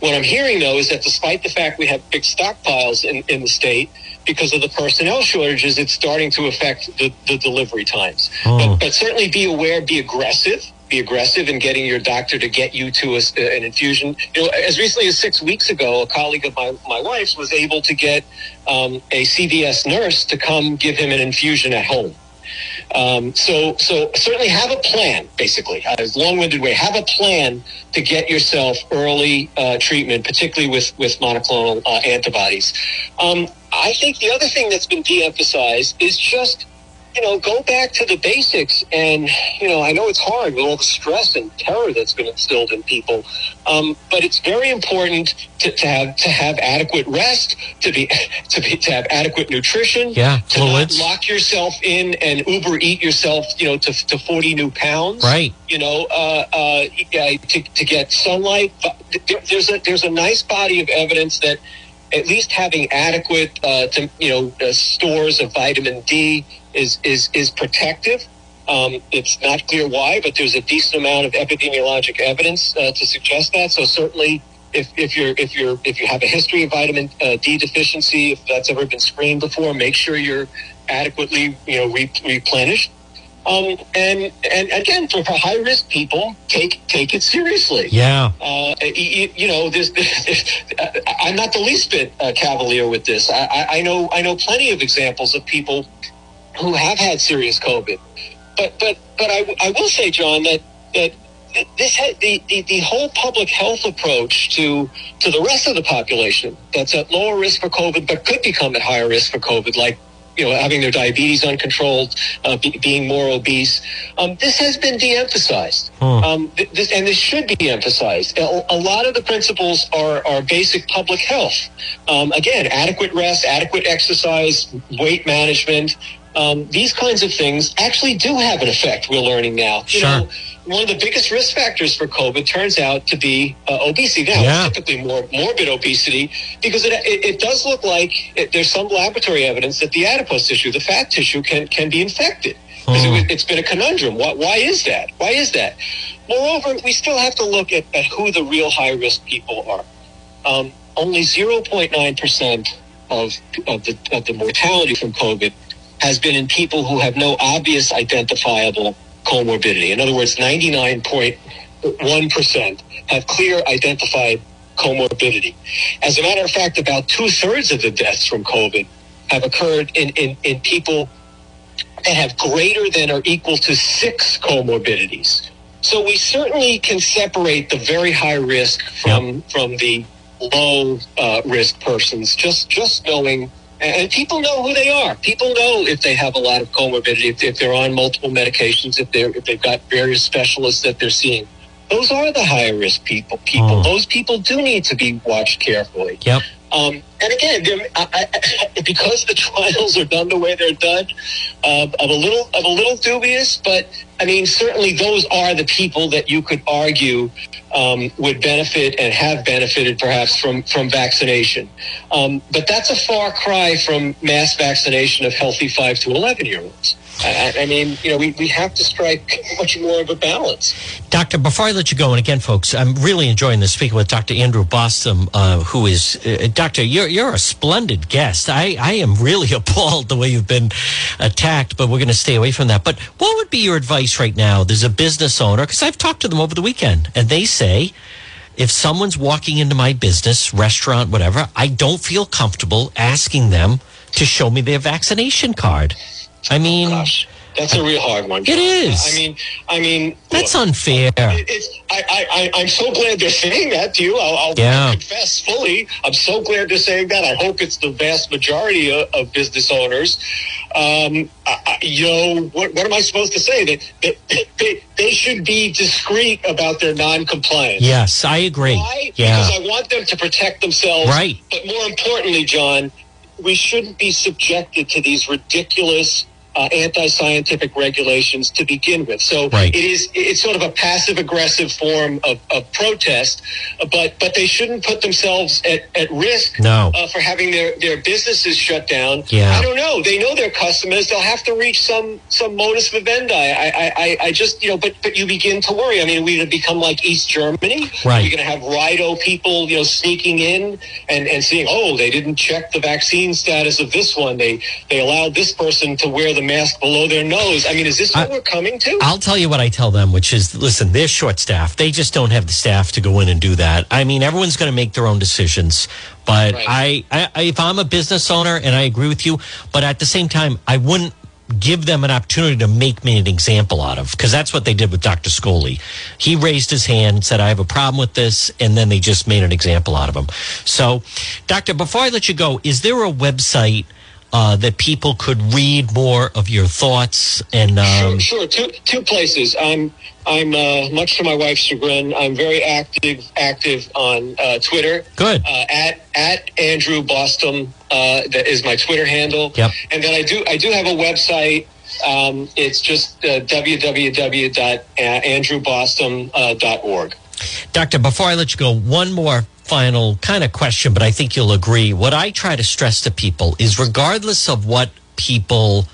What I'm hearing though is that despite the fact we have big stockpiles in, in the state. Because of the personnel shortages, it's starting to affect the, the delivery times. Oh. But, but certainly be aware, be aggressive be aggressive in getting your doctor to get you to a, an infusion. You know, as recently as six weeks ago, a colleague of my, my wife's was able to get um, a CVS nurse to come give him an infusion at home. Um, so, so certainly have a plan. Basically, as long-winded way. Have a plan to get yourself early uh, treatment, particularly with with monoclonal uh, antibodies. Um, I think the other thing that's been de-emphasized is just you know, go back to the basics. And, you know, I know it's hard with all the stress and terror that's been instilled in people. Um, but it's very important to, to, have to have adequate rest, to be to be to have adequate nutrition. Yeah, to fluids. not lock yourself in and Uber eat yourself, you know, to, to forty new pounds. Right. You know, uh, uh, to, to get sunlight. There's a there's a nice body of evidence that at least having adequate, uh, to, you know, uh, stores of vitamin D is is is protective. Um, it's not clear why, but there's a decent amount of epidemiologic evidence uh, to suggest that. So certainly, if, if you're if you're if you have a history of vitamin uh, D deficiency, if that's ever been screened before, make sure you're adequately you know re- replenished. Um, and and again, for high risk people, take take it seriously. Yeah. Uh, you, you, know, there's, there's, I'm not the least bit uh, cavalier with this. I, I know I know plenty of examples of people who have had serious COVID. But but but I, I will say, John, that that this the, the, the whole public health approach to to the rest of the population that's at lower risk for COVID, but could become at higher risk for COVID, like you know having their diabetes uncontrolled, uh, be, being more obese. Um, this has been de-emphasized, Hmm. um, th- this, and this should be emphasized. A, a lot of the principles are are basic public health. Um, again, adequate rest, adequate exercise, weight management. Um, these kinds of things actually do have an effect. We're learning now. You Sure. know, one of the biggest risk factors for COVID turns out to be uh, obesity. Now, Yeah. typically more morbid obesity because it, it, it does look like it, there's some laboratory evidence that the adipose tissue, the fat tissue, can can be infected. 'Cause it it's been a conundrum. Why, why is that? Why is that? Moreover, we still have to look at, at who the real high risk people are. Um, only 0.9 percent of of the of the mortality from COVID has been in people who have no obvious identifiable comorbidity. In other words, 99.1% have clear identified comorbidity. As a matter of fact, about two thirds of the deaths from COVID have occurred in, in, in people that have greater than or equal to six comorbidities. So we certainly can separate the very high risk from from the low uh, risk persons. Just just knowing, and people know who they are. People know if they have a lot of comorbidity, if, if they're on multiple medications, if they're if they've got various specialists that they're seeing. Those are the higher risk people. People. Mm. Those people do need to be watched carefully. Yep. Um, and again, I, I, because the trials are done the way they're done, uh, I'm a little, I'm a little dubious. But I mean, certainly those are the people that you could argue um, would benefit and have benefited perhaps from from vaccination. Um, but that's a far cry from mass vaccination of healthy five to eleven year olds. I, I- mean, you know, we, we have to strike much more of a balance. Doctor, before I let you go, and again, folks, I'm really enjoying this speaking with Dr. Andrew Bostom, uh, who is, uh, Doctor, you're, you're a splendid guest. I, I am really appalled the way you've been attacked, but we're going to stay away from that. But what would be your advice right now? There's a business owner, because I've talked to them over the weekend, and they say, if someone's walking into my business, restaurant, whatever, I don't feel comfortable asking them to show me their vaccination card. I mean, Gosh, that's a real hard one. John. is. I mean, I mean, that's look, unfair. It- I, I, I'm so glad they're saying that to you. I'll, I'll Yeah. confess fully. I'm so glad they're saying that. I hope it's the vast majority of, of business owners. Um, I, I, you know, what, what am I supposed to say? That they, they, they should be discreet about their non-compliance. Yes, I agree. Why? Yeah. Because I want them to protect themselves. Right. But more importantly, John, we shouldn't be subjected to these ridiculous uh, anti-scientific regulations to begin with. So Right. it is it's sort of a passive aggressive form of, of protest, but but they shouldn't put themselves at, at risk No. uh, for having their, their businesses shut down. Yeah. I don't know. They know their customers. They'll have to reach some some modus vivendi. I I, I, I just you know, but but you begin to worry. I mean, we're going to become like East Germany. Right. We're going to have RIDOH people, you know, sneaking in and and seeing, oh, they didn't check the vaccine status of this one. They they allowed this person to wear the mask below their nose. I mean, is this what I- we're coming to? I'll tell you what I tell them, which is listen, they're short staffed. They just don't have the staff to go in and do that. I mean, everyone's going to make their own decisions. But Right. I, I, if I'm a business owner, and I agree with you, but at the same time, I wouldn't give them an opportunity to make me an example out of because that's what they did with Dr. Skoly. He raised his hand, said, I have a problem with this, and then they just made an example out of him. So, Doctor, before I let you go, is there a website uh, that people could read more of your thoughts and um, sure, sure. Two, two places. I'm I'm uh, much to my wife's chagrin. I'm very active active on uh, Twitter. Good uh, at at Andrew Bostom Uh, that is my Twitter handle. Yep. And then I do I do have a website. Um, it's just uh, www.andrewbostom.org. Doctor, before I let you go, one more final kind of question, but I think you'll agree. What I try to stress to people is regardless of what people,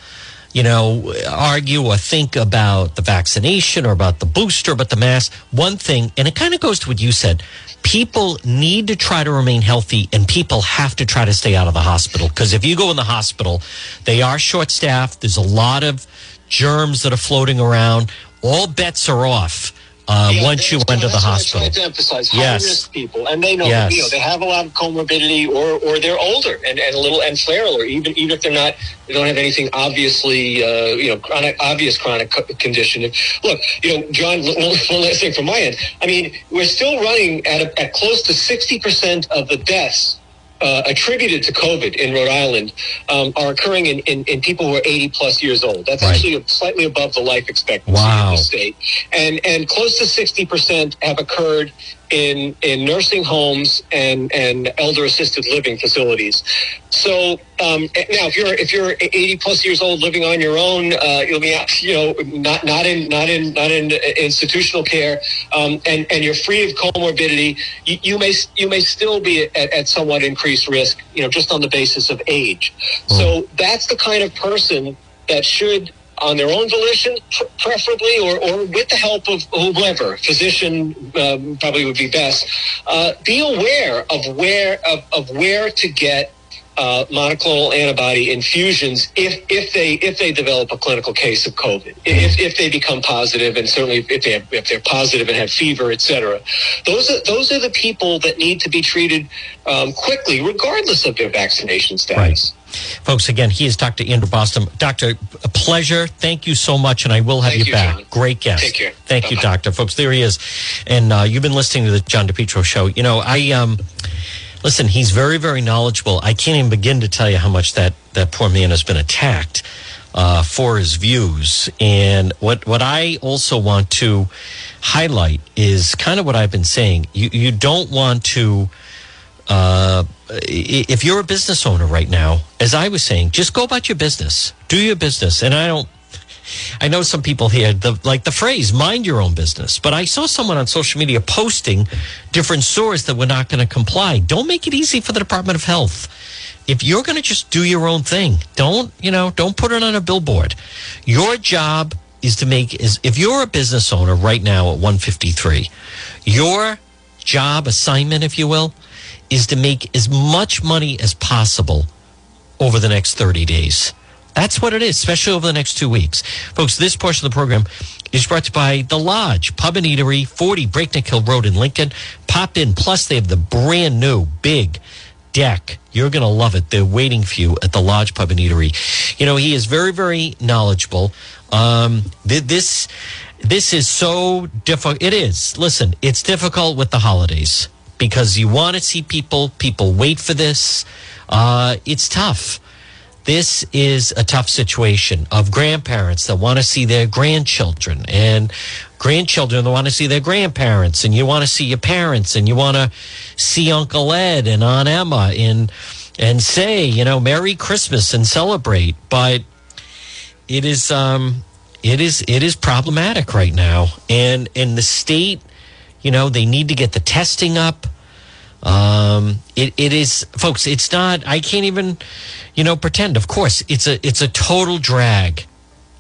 you know, argue or think about the vaccination or about the booster, but the mask, one thing, and it kind of goes to what you said, people need to try to remain healthy and people have to try to stay out of the hospital. Because if you go in the hospital, they are short staffed. There's a lot of germs that are floating around. All bets are off uh, yeah, once you went to the hospital. To emphasize high yes. risk people, and they know yes. you know they have a lot of comorbidity, or or they're older and, and a little and frail, or even even if they're not, they don't have anything obviously uh, you know chronic obvious chronic condition. Look, you know, John. One last thing from my end. I mean, we're still running at a, at close to sixty percent of the deaths uh, attributed to COVID in Rhode Island um, are occurring in, in, in, people who are 80 plus years old. That's right. actually slightly above the life expectancy wow. in the state. And, and close to 60% have occurred in in nursing homes and and elder assisted living facilities. So um, now, if you're if you're 80 plus years old living on your own, uh, you'll be you know not not in not in not in institutional care, um, and and you're free of comorbidity. You, you may you may still be at, at, somewhat increased risk, you know, just on the basis of age. Mm. So that's the kind of person that should on their own volition, preferably, or, or with the help of whoever, physician um, probably would be best. Uh, be aware of where of, of where to get uh, monoclonal antibody infusions if if they if they develop a clinical case of COVID, if, if they become positive, and certainly if they have, if they're positive and have fever, etc. Those are those are the people that need to be treated um, quickly, regardless of their vaccination status. Right. Folks, again, he is Dr. Andrew Bostom. Doctor, a pleasure. Thank you so much, and I will have you, you, back. John. Great guest. Take care. Thank Bye-bye. you, Doctor. Folks, there he is. And uh, you've been listening to the John DePetro show. You know, I um, listen, he's very, very knowledgeable. I can't even begin to tell you how much that, that poor man has been attacked uh, for his views. And what, what I also want to highlight is kind of what I've been saying. You, you don't want to uh, if you're a business owner right now, as I was saying, just go about your business, do your business. And I don't, I know some people here, the, like the phrase, mind your own business. But I saw someone on social media posting different stores that were not going to comply. Don't make it easy for the Department of Health. If you're going to just do your own thing, don't, you know, don't put it on a billboard. Your job is to make, is if you're a business owner right now at 153, your job assignment, if you will, is to make as much money as possible over the next 30 days. That's what it is, especially over the next two weeks. Folks, this portion of the program is brought to you by The Lodge, Pub and Eatery, 40 Breakneck Hill Road in Lincoln. Pop in. Plus, they have the brand new big deck. You're going to love it. They're waiting for you at The Lodge Pub and Eatery. You know, he is very, very knowledgeable. Um, this, this is so difficult. It is. Listen, it's difficult with the holidays because you want to see people. People wait for this. Uh, it's tough. This is a tough situation of grandparents that want to see their grandchildren and grandchildren that want to see their grandparents and you want to see your parents and you want to see Uncle Ed and Aunt Emma and and say, you know, Merry Christmas and celebrate. But it is um it is it is problematic right now. And in the state, you know, they need to get the testing up. Um, it, it is, folks. It's not. I can't even, you know, pretend. Of course, it's a it's a total drag.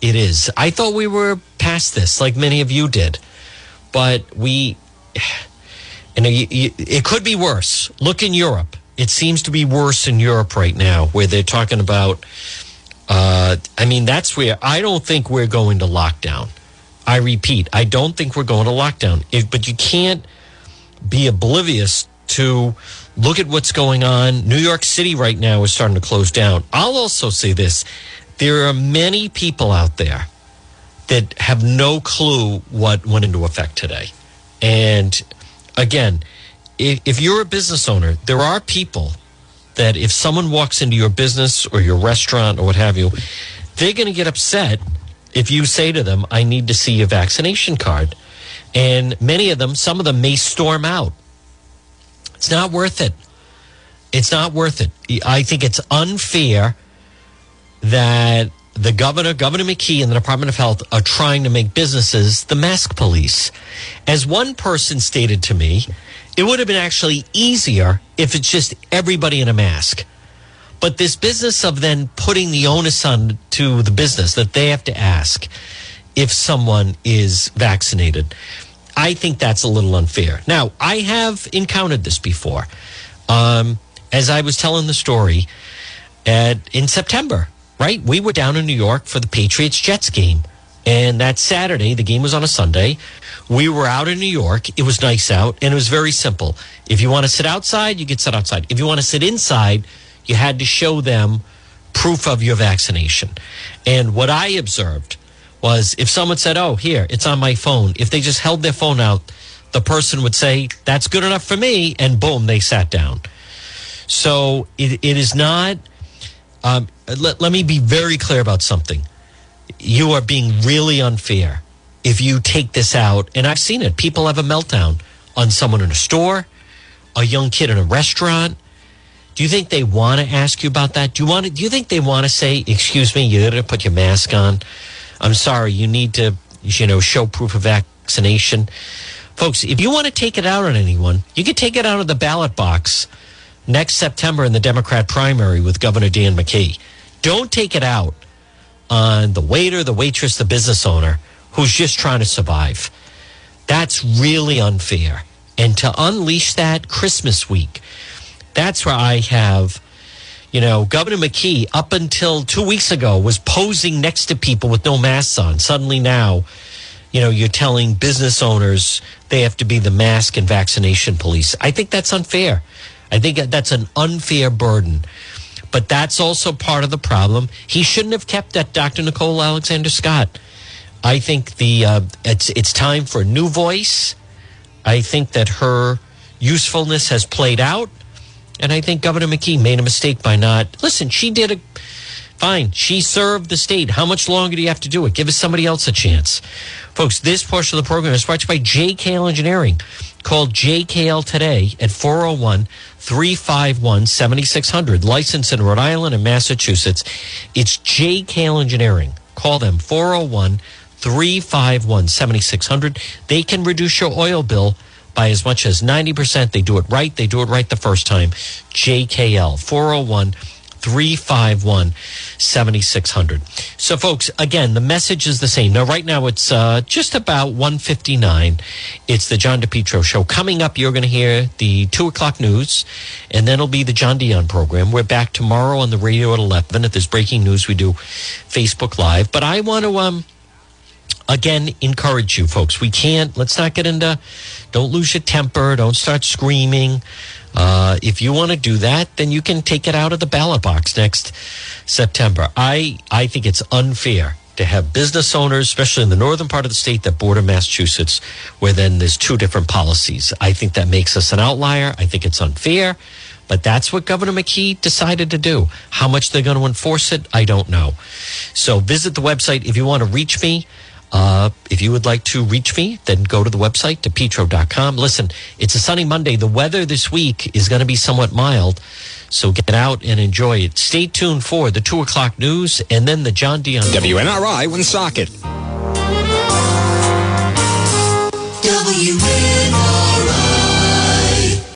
It is. I thought we were past this, like many of you did, but we. And it could be worse. Look in Europe. It seems to be worse in Europe right now, where they're talking about. Uh, I mean, that's where I don't think we're going to lockdown. I repeat, I don't think we're going to lockdown. If, but you can't be oblivious to look at what's going on. New York City right now is starting to close down. I'll also say this there are many people out there that have no clue what went into effect today. And again, if, you're a business owner, there are people that if someone walks into your business or your restaurant or what have you, they're going to get upset if you say to them, I need to see your vaccination card. And many of them, some of them may storm out. It's not worth it. It's not worth it. I think it's unfair that the governor, Governor McKee, and the Department of Health are trying to make businesses the mask police. As one person stated to me, it would have been actually easier if it's just everybody in a mask. But this business of then putting the onus on to the business that they have to ask if someone is vaccinated, I think that's a little unfair. Now, I have encountered this before. Um, as I was telling the story at, in September, right? We were down in New York for the Patriots Jets game. And that Saturday, the game was on a Sunday. We were out in New York. It was nice out, and it was very simple. If you want to sit outside, you could sit outside. If you want to sit inside, you had to show them proof of your vaccination. And what I observed was if someone said, Oh, here, it's on my phone, if they just held their phone out, the person would say, That's good enough for me. And boom, they sat down. So it, it is not, um, let, let me be very clear about something. You are being really unfair if you take this out. And I've seen it. People have a meltdown on someone in a store, a young kid in a restaurant. Do you think they want to ask you about that? Do you want to, do you think they want to say, excuse me, you to put your mask on? I'm sorry, you need to, you know, show proof of vaccination. Folks, if you want to take it out on anyone, you can take it out of the ballot box next September in the Democrat primary with Governor Dan McKee. Don't take it out on the waiter, the waitress, the business owner who's just trying to survive. That's really unfair. And to unleash that Christmas week, that's where I have, you know, Governor McKee up until two weeks ago was posing next to people with no masks on. Suddenly now, you know, you're telling business owners they have to be the mask and vaccination police. I think that's unfair. I think that's an unfair burden. But that's also part of the problem. He shouldn't have kept that Dr. Nicole Alexander Scott. I think the uh, it's it's time for a new voice. I think that her usefulness has played out, and I think Governor McKee made a mistake by not. Listen, she did a fine. She served the state. How much longer do you have to do it? Give us somebody else a chance, folks. This portion of the program is brought to you by JKL Engineering. Call JKL today at 401 351 7600. Licensed in Rhode Island and Massachusetts. It's JKL Engineering. Call them 401 351 7600. They can reduce your oil bill by as much as 90%. They do it right. They do it right the first time. JKL 401 351 7600. So, folks, again, the message is the same. Now, right now, it's uh, just about 159. It's the John DePetro show. Coming up, you're going to hear the 2 o'clock news, and then it'll be the John Dion program. We're back tomorrow on the radio at 11. If there's breaking news, we do Facebook Live. But I want to. um again encourage you folks we can't let's not get into don't lose your temper don't start screaming uh, if you want to do that, then you can take it out of the ballot box next September. I, I think it's unfair to have business owners, especially in the northern part of the state that border Massachusetts, where then there's two different policies. I think that makes us an outlier. I think it's unfair. But that's what Governor McKee decided to do. How much they're going to enforce it, I don't know. So visit the website if you want to reach me. Uh, if you would like to reach me, then go to the website, depetro.com. Listen, it's a sunny Monday. The weather this week is going to be somewhat mild. So get out and enjoy it. Stay tuned for the 2 o'clock news and then the John Dion. WNRI Woonsocket. WNRI.